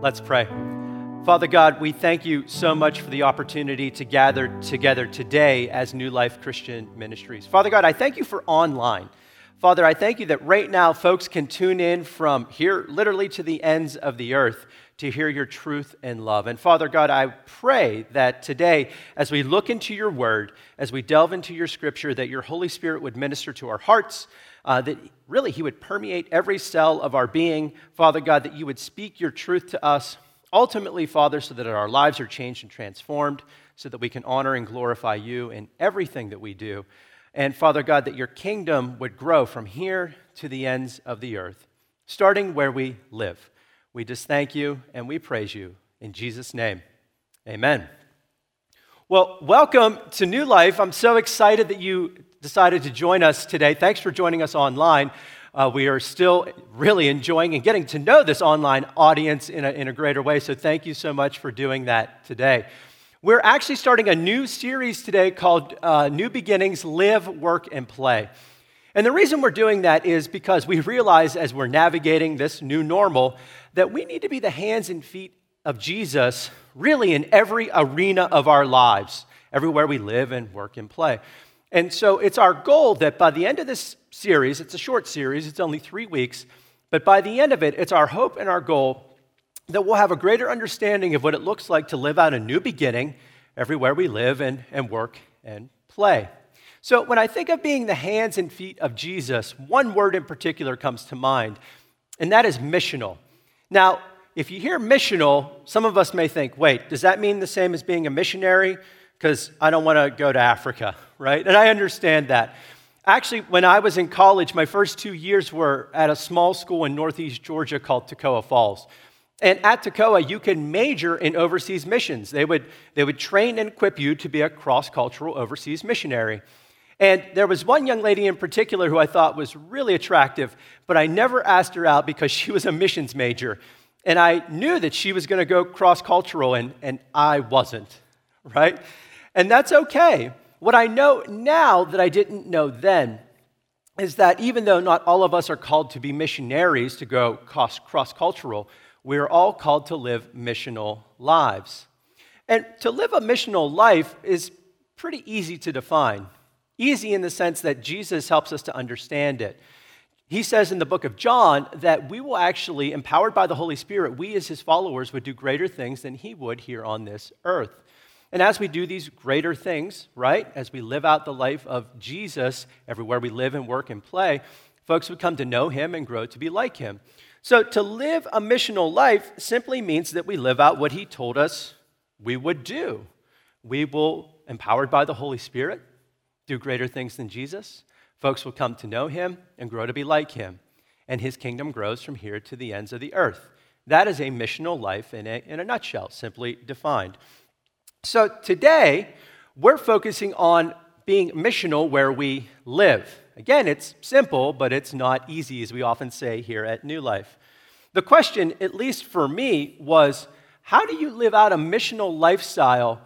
Let's pray. Father God, we thank you so much for the opportunity to gather together today as New Life Christian Ministries. Father God, I thank you for online. Father, I thank you that right now folks can tune in from here, literally to the ends of the earth, to hear your truth and love. And Father God, I pray that today, as we look into your word, as we delve into your scripture, that your Holy Spirit would minister to our hearts uh, that really He would permeate every cell of our being. Father God, that you would speak your truth to us, ultimately, Father, so that our lives are changed and transformed, so that we can honor and glorify you in everything that we do. And Father God, that your kingdom would grow from here to the ends of the earth, starting where we live. We just thank you and we praise you. In Jesus' name, amen. Well, welcome to New Life. I'm so excited that you decided to join us today. Thanks for joining us online. Uh, we are still really enjoying and getting to know this online audience in a, in a greater way, so thank you so much for doing that today. We're actually starting a new series today called uh, New Beginnings Live, Work, and Play. And the reason we're doing that is because we realize as we're navigating this new normal that we need to be the hands and feet of Jesus really in every arena of our lives, everywhere we live and work and play. And so it's our goal that by the end of this series, it's a short series, it's only three weeks, but by the end of it, it's our hope and our goal that we'll have a greater understanding of what it looks like to live out a new beginning everywhere we live and, and work and play. So when I think of being the hands and feet of Jesus, one word in particular comes to mind, and that is missional. Now, if you hear missional, some of us may think, wait, does that mean the same as being a missionary? Because I don't want to go to Africa right? And I understand that. Actually, when I was in college, my first two years were at a small school in northeast Georgia called Toccoa Falls. And at Toccoa, you can major in overseas missions. They would, they would train and equip you to be a cross cultural overseas missionary. And there was one young lady in particular who I thought was really attractive, but I never asked her out because she was a missions major. And I knew that she was going to go cross cultural, and, and I wasn't, right? And that's okay what I know now that I didn't know then is that even though not all of us are called to be missionaries to go cross cultural, we are all called to live missional lives. And to live a missional life is pretty easy to define. Easy in the sense that Jesus helps us to understand it. He says in the book of John that we will actually, empowered by the Holy Spirit, we as his followers would do greater things than he would here on this earth. And as we do these greater things, right, as we live out the life of Jesus everywhere we live and work and play, folks would come to know him and grow to be like him. So to live a missional life simply means that we live out what he told us we would do. We will, empowered by the Holy Spirit, do greater things than Jesus. Folks will come to know him and grow to be like him. And his kingdom grows from here to the ends of the earth. That is a missional life in a, in a nutshell, simply defined. So today, we're focusing on being missional where we live. Again, it's simple, but it's not easy, as we often say here at New Life. The question, at least for me, was how do you live out a missional lifestyle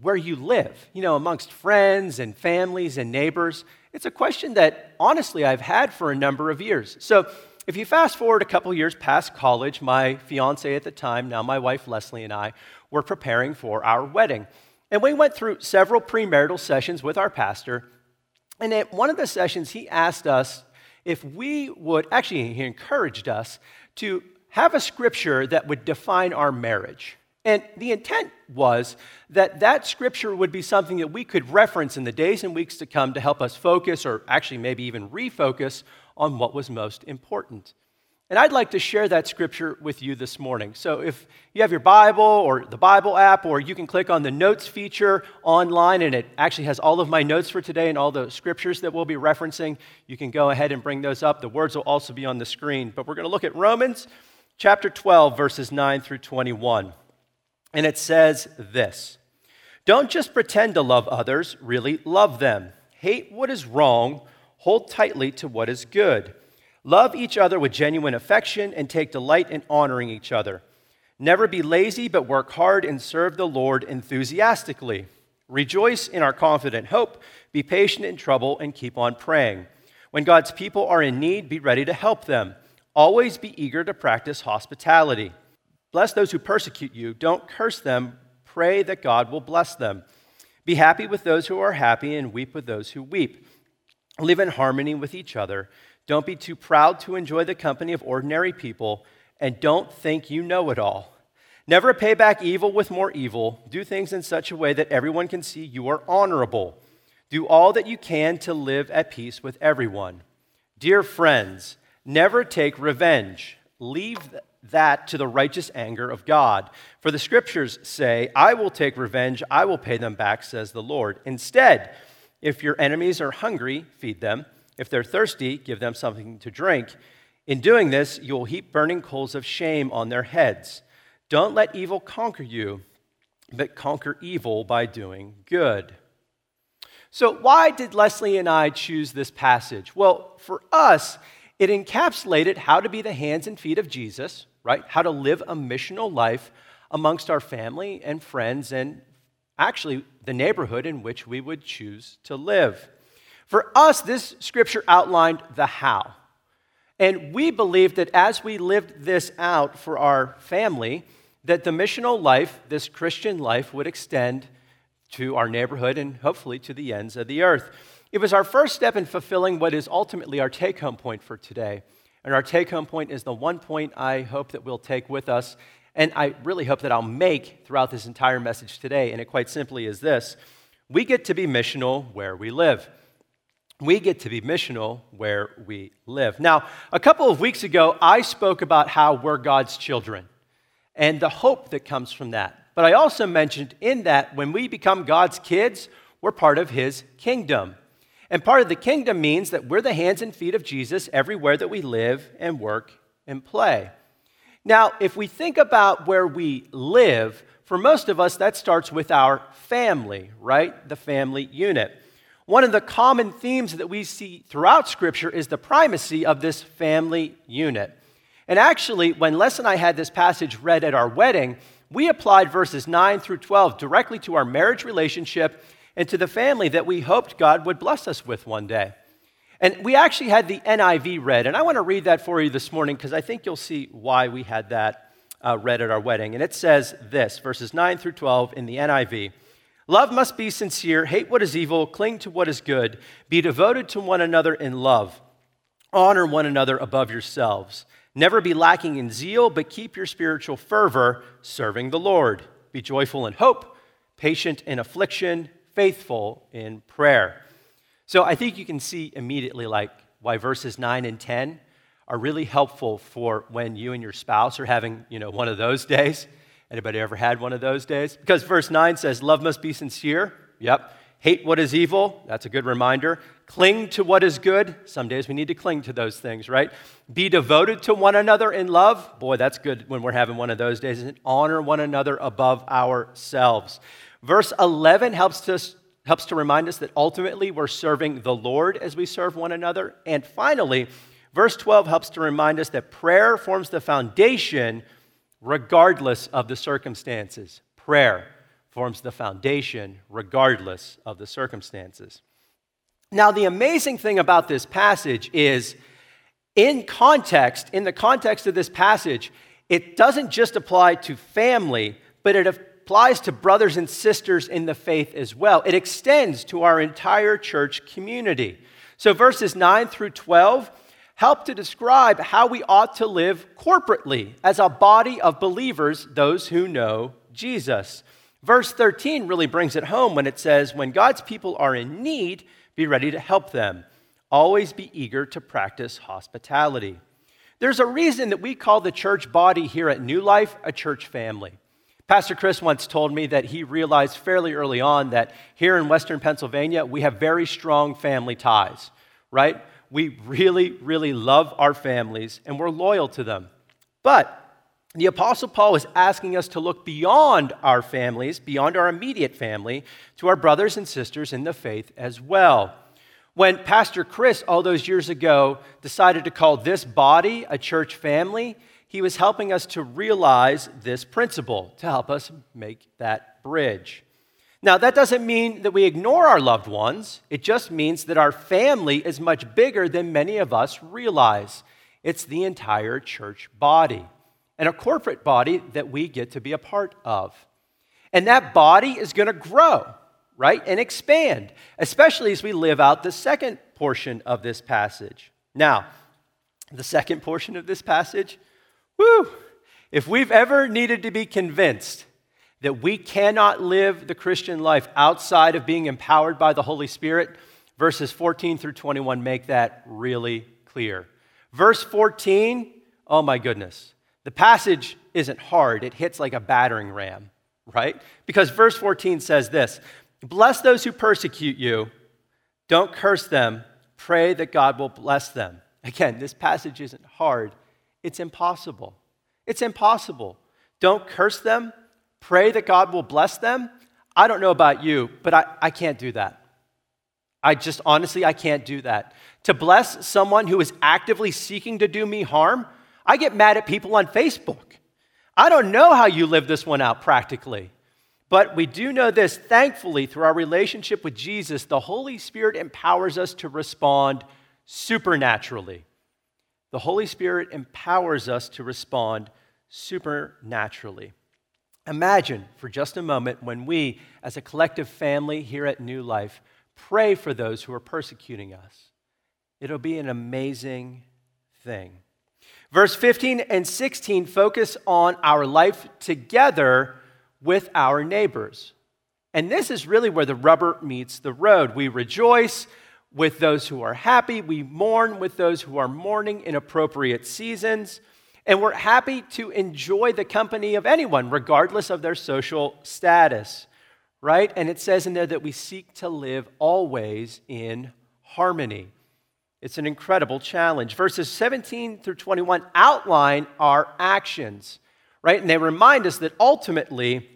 where you live, you know, amongst friends and families and neighbors? It's a question that honestly I've had for a number of years. So if you fast forward a couple years past college, my fiance at the time, now my wife Leslie, and I were preparing for our wedding. And we went through several premarital sessions with our pastor. And at one of the sessions, he asked us if we would, actually, he encouraged us to have a scripture that would define our marriage. And the intent was that that scripture would be something that we could reference in the days and weeks to come to help us focus, or actually maybe even refocus on what was most important. And I'd like to share that scripture with you this morning. So if you have your Bible or the Bible app, or you can click on the notes feature online, and it actually has all of my notes for today and all the scriptures that we'll be referencing, you can go ahead and bring those up. The words will also be on the screen. But we're going to look at Romans chapter 12, verses 9 through 21. And it says this Don't just pretend to love others, really love them. Hate what is wrong Hold tightly to what is good. Love each other with genuine affection and take delight in honoring each other. Never be lazy, but work hard and serve the Lord enthusiastically. Rejoice in our confident hope. Be patient in trouble and keep on praying. When God's people are in need, be ready to help them. Always be eager to practice hospitality. bless those who persecute you. Don't curse them. Pray that God will bless them. Be happy with those who are happy and weep with those who weep. Live in harmony with each other. Don't be too proud to enjoy the company of ordinary people, and don't think you know it all. Never pay back evil with more evil. Do things in such a way that everyone can see you are honorable. Do all that you can to live at peace with everyone. Dear friends, never take revenge. Leave that to the righteous anger of God. For the scriptures say, I will take revenge, I will pay them back, says the Lord. Instead, if your enemies are hungry, feed them. If they're thirsty, give them something to drink. In doing this, you will heap burning coals of shame on their heads. Don't let evil conquer you, but conquer evil by doing good. So, why did Leslie and I choose this passage? Well, for us, it encapsulated how to be the hands and feet of Jesus, right? How to live a missional life amongst our family and friends and actually the neighborhood in which we would choose to live. For us, this scripture outlined the how. And we believed that as we lived this out for our family, that the missional life, this Christian life, would extend to our neighborhood and hopefully to the ends of the earth. It was our first step in fulfilling what is ultimately our take home point for today. And our take home point is the one point I hope that we'll take with us, and I really hope that I'll make throughout this entire message today. And it quite simply is this we get to be missional where we live. We get to be missional where we live. Now, a couple of weeks ago, I spoke about how we're God's children and the hope that comes from that. But I also mentioned in that when we become God's kids, we're part of His kingdom. And part of the kingdom means that we're the hands and feet of Jesus everywhere that we live and work and play. Now, if we think about where we live, for most of us, that starts with our family, right? The family unit. One of the common themes that we see throughout Scripture is the primacy of this family unit. And actually, when Les and I had this passage read at our wedding, we applied verses 9 through 12 directly to our marriage relationship and to the family that we hoped God would bless us with one day. And we actually had the NIV read, and I want to read that for you this morning because I think you'll see why we had that uh, read at our wedding. And it says this verses 9 through 12 in the NIV Love must be sincere, hate what is evil, cling to what is good, be devoted to one another in love, honor one another above yourselves. Never be lacking in zeal, but keep your spiritual fervor serving the Lord. Be joyful in hope, patient in affliction faithful in prayer. So I think you can see immediately like why verses 9 and 10 are really helpful for when you and your spouse are having, you know, one of those days. Anybody ever had one of those days? Because verse 9 says, Love must be sincere. Yep. Hate what is evil. That's a good reminder. Cling to what is good. Some days we need to cling to those things, right? Be devoted to one another in love. Boy, that's good when we're having one of those days. And honor one another above ourselves. Verse 11 helps, us, helps to remind us that ultimately we're serving the Lord as we serve one another. And finally, verse 12 helps to remind us that prayer forms the foundation regardless of the circumstances. Prayer forms the foundation regardless of the circumstances. Now, the amazing thing about this passage is, in context, in the context of this passage, it doesn't just apply to family, but it applies to brothers and sisters in the faith as well. It extends to our entire church community. So, verses 9 through 12 help to describe how we ought to live corporately as a body of believers, those who know Jesus. Verse 13 really brings it home when it says, When God's people are in need, be ready to help them. Always be eager to practice hospitality. There's a reason that we call the church body here at New Life a church family. Pastor Chris once told me that he realized fairly early on that here in Western Pennsylvania, we have very strong family ties, right? We really, really love our families and we're loyal to them. But the Apostle Paul is asking us to look beyond our families, beyond our immediate family, to our brothers and sisters in the faith as well. When Pastor Chris, all those years ago, decided to call this body a church family, he was helping us to realize this principle to help us make that bridge. Now, that doesn't mean that we ignore our loved ones. It just means that our family is much bigger than many of us realize. It's the entire church body. and a corporate body that we get to be a part of. And that body is going to grow, right, and expand, especially as we live out the second portion of this passage. Now, the second portion of this passage, if we've ever needed to be convinced that we cannot live the Christian life outside of being empowered by the Holy Spirit, verses 14 through 21 make that really clear. Verse 14, oh my goodness. The passage isn't hard, it hits like a battering ram, right? Because verse 14 says this Bless those who persecute you, don't curse them, pray that God will bless them. Again, this passage isn't hard, it's impossible. It's impossible. Don't curse them, pray that God will bless them. I don't know about you, but I, I can't do that. I just honestly, I can't do that. To bless someone who is actively seeking to do me harm, I get mad at people on Facebook. I don't know how you live this one out practically. But we do know this thankfully, through our relationship with Jesus, the Holy Spirit empowers us to respond supernaturally. The Holy Spirit empowers us to respond supernaturally. Imagine for just a moment when we, as a collective family here at New Life, pray for those who are persecuting us. It'll be an amazing thing. Verse 15 and 16 focus on our life together with our neighbors. And this is really where the rubber meets the road. We rejoice with those who are happy, we mourn with those who are mourning in appropriate seasons, and we're happy to enjoy the company of anyone, regardless of their social status, right? And it says in there that we seek to live always in harmony. It's an incredible challenge. Verses 17 through 21 outline our actions, right? And they remind us that ultimately,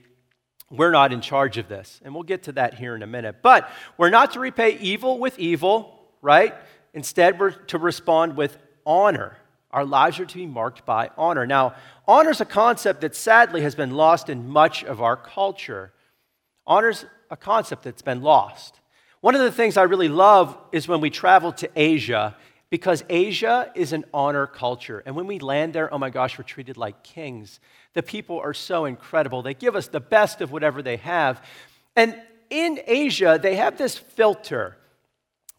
we're not in charge of this. And we'll get to that here in a minute. But we're not to repay evil with evil, right? Instead, we're to respond with honor. Our lives are to be marked by honor. Now, honor is a concept that sadly has been lost in much of our culture. Honor is a concept that's been lost. One of the things I really love is when we travel to Asia, because Asia is an honor culture. And when we land there, oh my gosh, we're treated like kings. The people are so incredible. They give us the best of whatever they have. And in Asia, they have this filter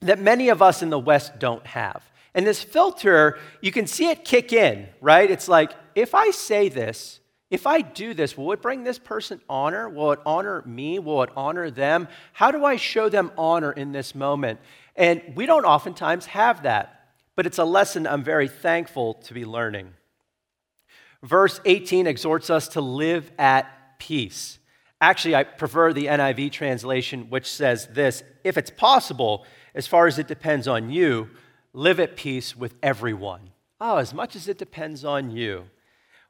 that many of us in the West don't have. And this filter, you can see it kick in, right? It's like, if I say this, if I do this, will it bring this person honor? Will it honor me? Will it honor them? How do I show them honor in this moment? And we don't oftentimes have that, but it's a lesson I'm very thankful to be learning. Verse 18 exhorts us to live at peace. Actually, I prefer the NIV translation, which says this If it's possible, as far as it depends on you, live at peace with everyone. Oh, as much as it depends on you.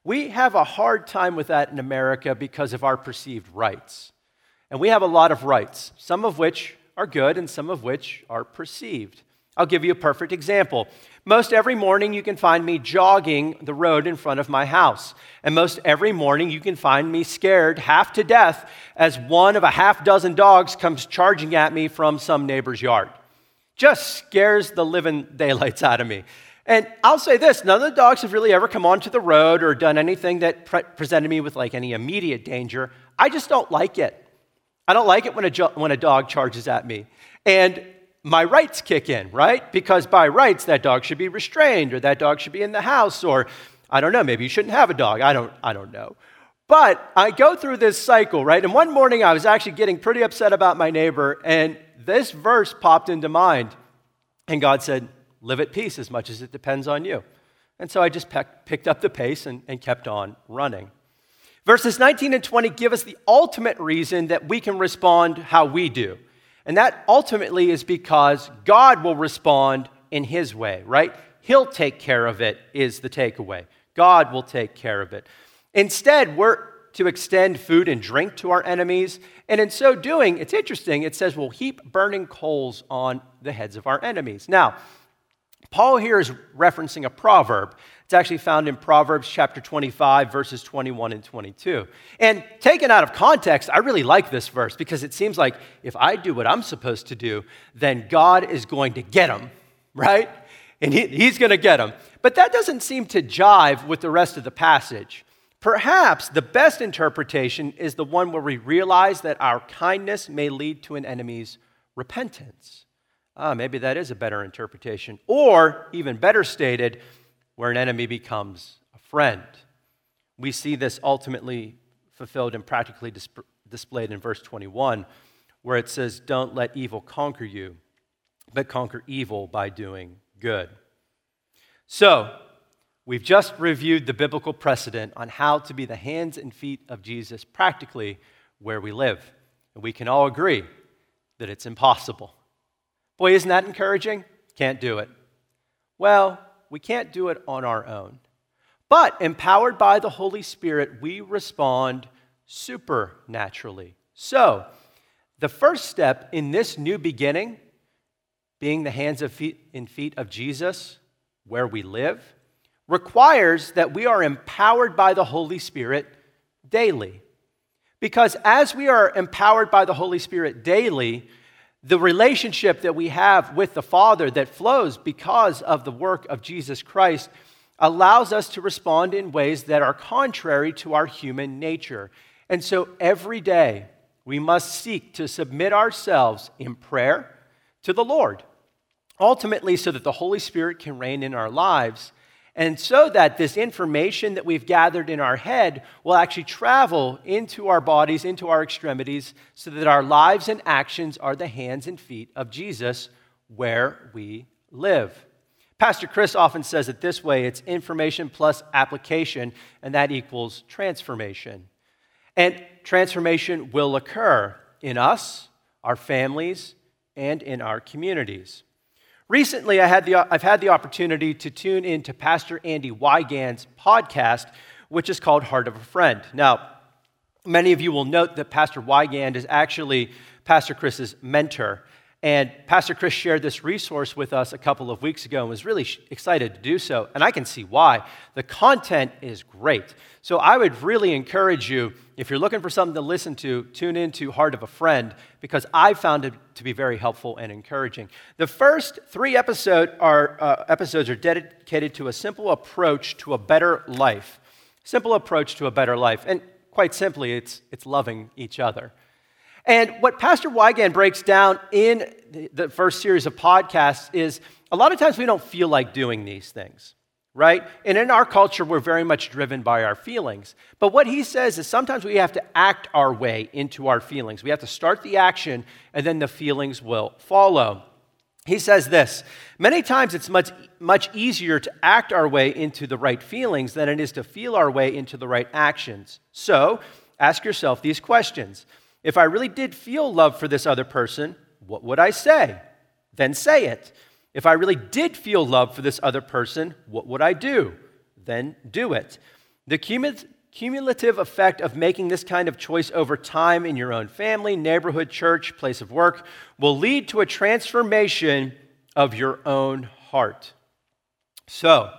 We have a hard time with that in America because of our perceived rights. And we have a lot of rights, some of which are good and some of which are perceived. I'll give you a perfect example. Most every morning, you can find me jogging the road in front of my house. And most every morning, you can find me scared half to death as one of a half dozen dogs comes charging at me from some neighbor's yard. Just scares the living daylights out of me. And I'll say this none of the dogs have really ever come onto the road or done anything that pre- presented me with like any immediate danger. I just don't like it. I don't like it when a, jo- when a dog charges at me. And my rights kick in, right? Because by rights, that dog should be restrained or that dog should be in the house or I don't know, maybe you shouldn't have a dog. I don't, I don't know. But I go through this cycle, right? And one morning I was actually getting pretty upset about my neighbor, and this verse popped into mind. And God said, live at peace as much as it depends on you. And so I just picked up the pace and, and kept on running. Verses 19 and 20 give us the ultimate reason that we can respond how we do. And that ultimately is because God will respond in His way, right? He'll take care of it, is the takeaway. God will take care of it. Instead, we're to extend food and drink to our enemies. And in so doing, it's interesting, it says we'll heap burning coals on the heads of our enemies. Now, Paul here is referencing a proverb. It's actually found in Proverbs chapter 25, verses 21 and 22. And taken out of context, I really like this verse because it seems like if I do what I'm supposed to do, then God is going to get him, right? And he, he's going to get him. But that doesn't seem to jive with the rest of the passage. Perhaps the best interpretation is the one where we realize that our kindness may lead to an enemy's repentance. Ah, maybe that is a better interpretation. Or, even better stated, where an enemy becomes a friend. We see this ultimately fulfilled and practically disp- displayed in verse 21, where it says, Don't let evil conquer you, but conquer evil by doing good. So, we've just reviewed the biblical precedent on how to be the hands and feet of Jesus practically where we live. And we can all agree that it's impossible. Boy, isn't that encouraging? Can't do it. Well, we can't do it on our own. But empowered by the Holy Spirit, we respond supernaturally. So, the first step in this new beginning, being the hands and feet, and feet of Jesus where we live, requires that we are empowered by the Holy Spirit daily. Because as we are empowered by the Holy Spirit daily, the relationship that we have with the Father that flows because of the work of Jesus Christ allows us to respond in ways that are contrary to our human nature. And so every day, we must seek to submit ourselves in prayer to the Lord, ultimately, so that the Holy Spirit can reign in our lives and so that this information that we've gathered in our head will actually travel into our bodies, into our extremities, so that our lives and actions are the hands and feet of Jesus where we live. Pastor Chris often says it this way it's information plus application, and that equals transformation. And transformation will occur in us, our families, and in our communities. Recently, I had the, I've had the opportunity to tune into Pastor Andy Wygand's podcast, which is called Heart of a Friend. Now, many of you will note that Pastor Wygand is actually Pastor Chris's mentor. And Pastor Chris shared this resource with us a couple of weeks ago and was really excited to do so. And I can see why. The content is great. So I would really encourage you, if you're looking for something to listen to, tune into Heart of a Friend because I found it to be very helpful and encouraging. The first three episode are, uh, episodes are dedicated to a simple approach to a better life. Simple approach to a better life. And quite simply, it's, it's loving each other. And what Pastor Wygand breaks down in the first series of podcasts is a lot of times we don't feel like doing these things, right? And in our culture, we're very much driven by our feelings. But what he says is sometimes we have to act our way into our feelings. We have to start the action, and then the feelings will follow. He says this Many times it's much, much easier to act our way into the right feelings than it is to feel our way into the right actions. So ask yourself these questions if I really did feel love for this other person, what would I say? Then say it. If I really did feel love for this other person, what would I do? Then do it. The cumulative effect of making this kind of choice over time in your own family, neighborhood, church, place of work will lead to a transformation of your own heart. So,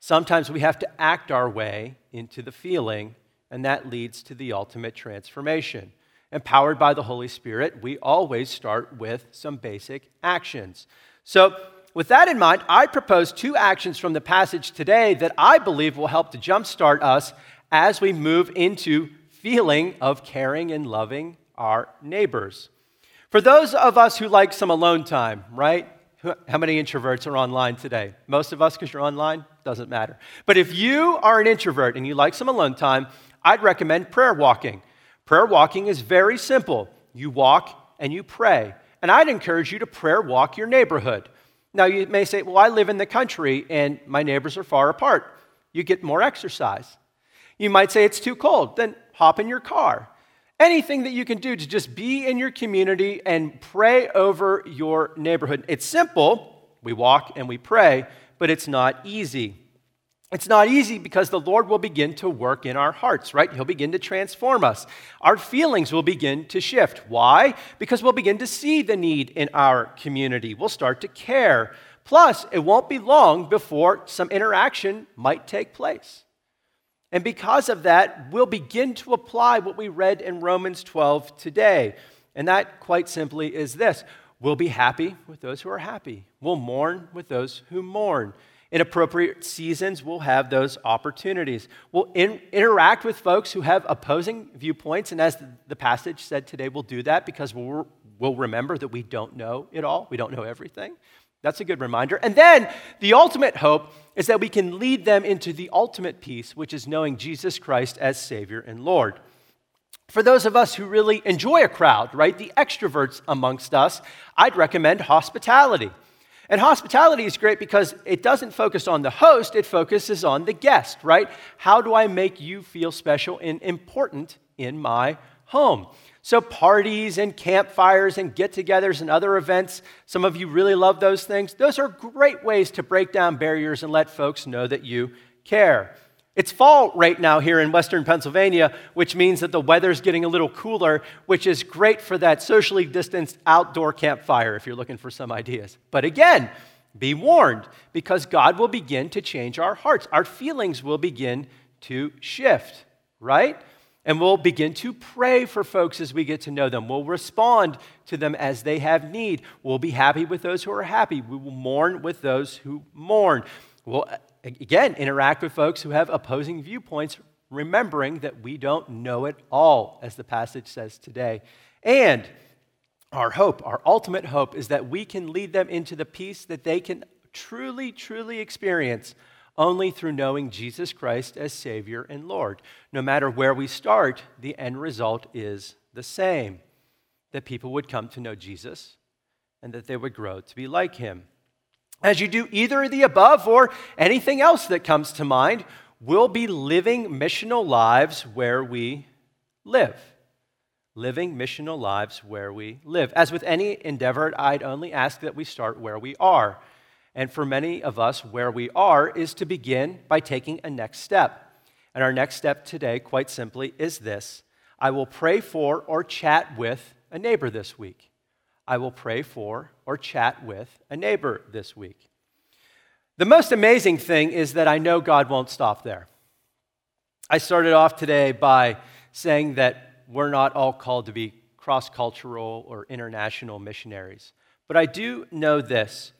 sometimes we have to act our way into the feeling, and that leads to the ultimate transformation empowered by the Holy Spirit, we always start with some basic actions. So, with that in mind, I propose two actions from the passage today that I believe will help to jumpstart us as we move into feeling of caring and loving our neighbors. For those of us who like some alone time, right? How many introverts are online today? Most of us, because you're online? Doesn't matter. But if you are an introvert and you like some alone time, I'd recommend prayer walking. Prayer walking is very simple. You walk and you pray. And I'd encourage you to prayer walk your neighborhood. Now, you may say, well, I live in the country and my neighbors are far apart. You get more exercise. You might say it's too cold. Then hop in your car. Anything that you can do to just be in your community and pray over your neighborhood. It's simple. We walk and we pray, but it's not easy. It's not easy because the Lord will begin to work in our hearts, right? He'll begin to transform us. Our feelings will begin to shift. Why? Because we'll begin to see the need in our community. We'll start to care. Plus, it won't be long before some interaction might take place. And because of that, we'll begin to apply what we read in Romans 12 today. And that, quite simply, is this we'll be happy with those who are happy, we'll mourn with those who mourn. In appropriate seasons, we'll have those opportunities. We'll in, interact with folks who have opposing viewpoints, and as the passage said today, we'll do that because we'll, we'll remember that we don't know it all, we don't know everything. That's a good reminder. And then the ultimate hope is that we can lead them into the ultimate peace, which is knowing Jesus Christ as Savior and Lord. For those of us who really enjoy a crowd, right, the extroverts amongst us, I'd recommend hospitality. And hospitality is great because it doesn't focus on the host, it focuses on the guest, right? How do I make you feel special and important in my home? So, parties and campfires and get togethers and other events, some of you really love those things. Those are great ways to break down barriers and let folks know that you care. It's fall right now here in western Pennsylvania, which means that the weather's getting a little cooler, which is great for that socially distanced outdoor campfire if you're looking for some ideas. But again, be warned because God will begin to change our hearts. Our feelings will begin to shift, right? And we'll begin to pray for folks as we get to know them. We'll respond to them as they have need. We'll be happy with those who are happy. We will mourn with those who mourn. We'll, again, interact with folks who have opposing viewpoints, remembering that we don't know it all, as the passage says today. And our hope, our ultimate hope, is that we can lead them into the peace that they can truly, truly experience only through knowing Jesus Christ as Savior and Lord. No matter where we start, the end result is the same that people would come to know Jesus and that they would grow to be like Him. As you do either of the above or anything else that comes to mind, we'll be living missional lives where we live. Living missional lives where we live. As with any endeavor, I'd only ask that we start where we are. And for many of us, where we are is to begin by taking a next step. And our next step today, quite simply, is this I will pray for or chat with a neighbor this week. I will pray for or chat with a neighbor this week. The most amazing thing is that I know God won't stop there. I started off today by saying that we're not all called to be cross cultural or international missionaries. But I do know this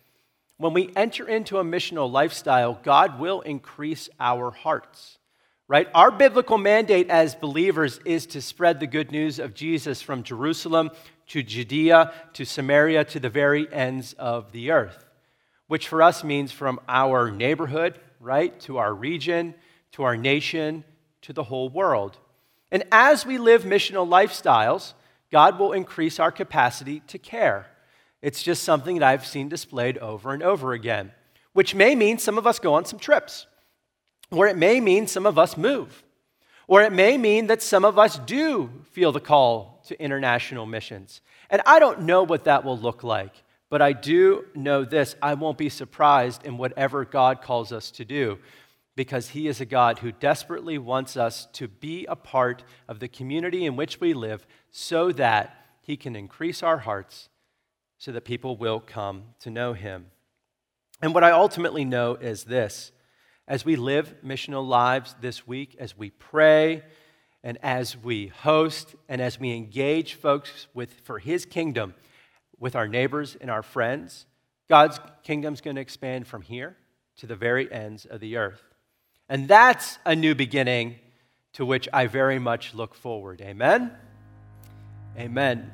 when we enter into a missional lifestyle, God will increase our hearts, right? Our biblical mandate as believers is to spread the good news of Jesus from Jerusalem to Judea to Samaria to the very ends of the earth, which for us means from our neighborhood, right, to our region, to our nation, to the whole world. And as we live missional lifestyles, God will increase our capacity to care it's just something that I've seen displayed over and over again, which may mean some of us go on some trips, or it may mean some of us move, or it may mean that some of us do feel the call to international missions. And I don't know what that will look like, but I do know this I won't be surprised in whatever God calls us to do because He is a God who desperately wants us to be a part of the community in which we live so that He can increase our hearts so that people will come to know him. And what I ultimately know is this as we live missional lives this week, as we pray, and as we host, and as we engage folks with, for his kingdom with our neighbors and our friends, God's kingdom is going to expand from here to the very ends of the earth. And that's a new beginning to which I very much look forward. Amen? Amen.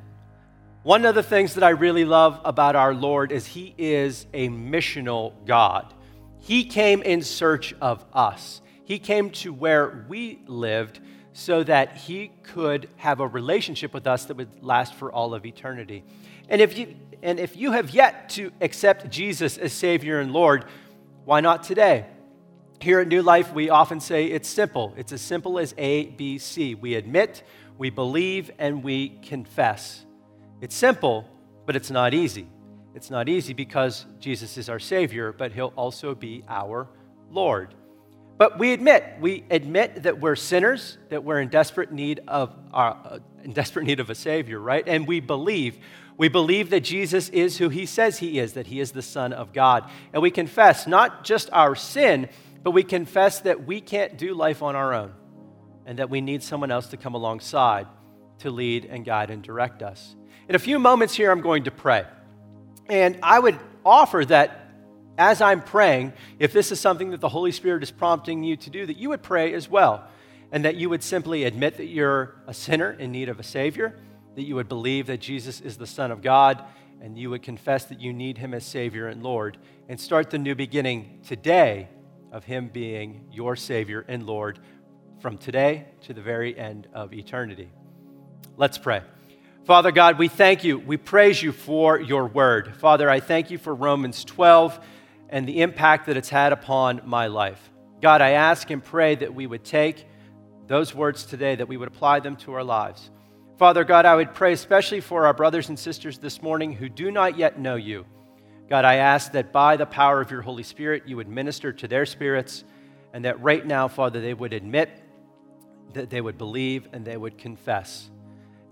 One of the things that I really love about our Lord is He is a missional God. He came in search of us, He came to where we lived so that He could have a relationship with us that would last for all of eternity. And if you, and if you have yet to accept Jesus as Savior and Lord, why not today? Here at New Life, we often say it's simple. It's as simple as A, B, C. We admit, we believe, and we confess. It's simple, but it's not easy. It's not easy because Jesus is our Savior, but He'll also be our Lord. But we admit, we admit that we're sinners, that we're in desperate need of, our, uh, in desperate need of a Savior, right? And we believe. We believe that Jesus is who He says He is, that He is the Son of God. And we confess not just our sin, but we confess that we can't do life on our own and that we need someone else to come alongside to lead and guide and direct us. In a few moments here, I'm going to pray. And I would offer that as I'm praying, if this is something that the Holy Spirit is prompting you to do, that you would pray as well, and that you would simply admit that you're a sinner in need of a Savior, that you would believe that Jesus is the Son of God, and you would confess that you need Him as Savior and Lord, and start the new beginning today of Him being your Savior and Lord from today to the very end of eternity. Let's pray. Father God, we thank you. We praise you for your word. Father, I thank you for Romans 12 and the impact that it's had upon my life. God, I ask and pray that we would take those words today, that we would apply them to our lives. Father God, I would pray especially for our brothers and sisters this morning who do not yet know you. God, I ask that by the power of your Holy Spirit, you would minister to their spirits, and that right now, Father, they would admit, that they would believe, and they would confess.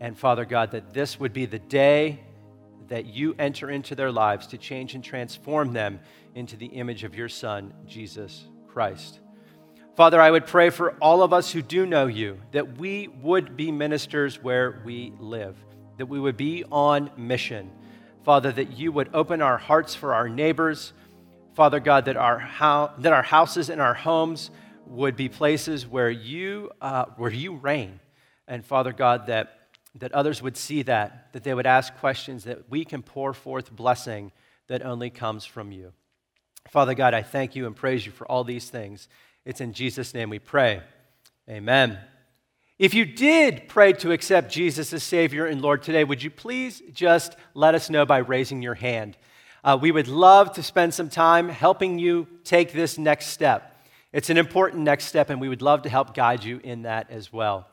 And Father God, that this would be the day that you enter into their lives to change and transform them into the image of your Son, Jesus Christ. Father, I would pray for all of us who do know you that we would be ministers where we live, that we would be on mission. Father, that you would open our hearts for our neighbors. Father God, that our, ho- that our houses and our homes would be places where you, uh, where you reign. And Father God, that that others would see that, that they would ask questions, that we can pour forth blessing that only comes from you. Father God, I thank you and praise you for all these things. It's in Jesus' name we pray. Amen. If you did pray to accept Jesus as Savior and Lord today, would you please just let us know by raising your hand? Uh, we would love to spend some time helping you take this next step. It's an important next step, and we would love to help guide you in that as well.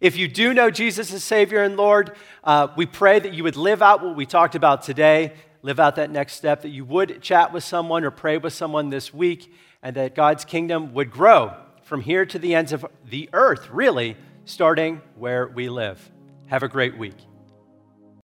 If you do know Jesus as Savior and Lord, uh, we pray that you would live out what we talked about today, live out that next step, that you would chat with someone or pray with someone this week, and that God's kingdom would grow from here to the ends of the earth, really, starting where we live. Have a great week.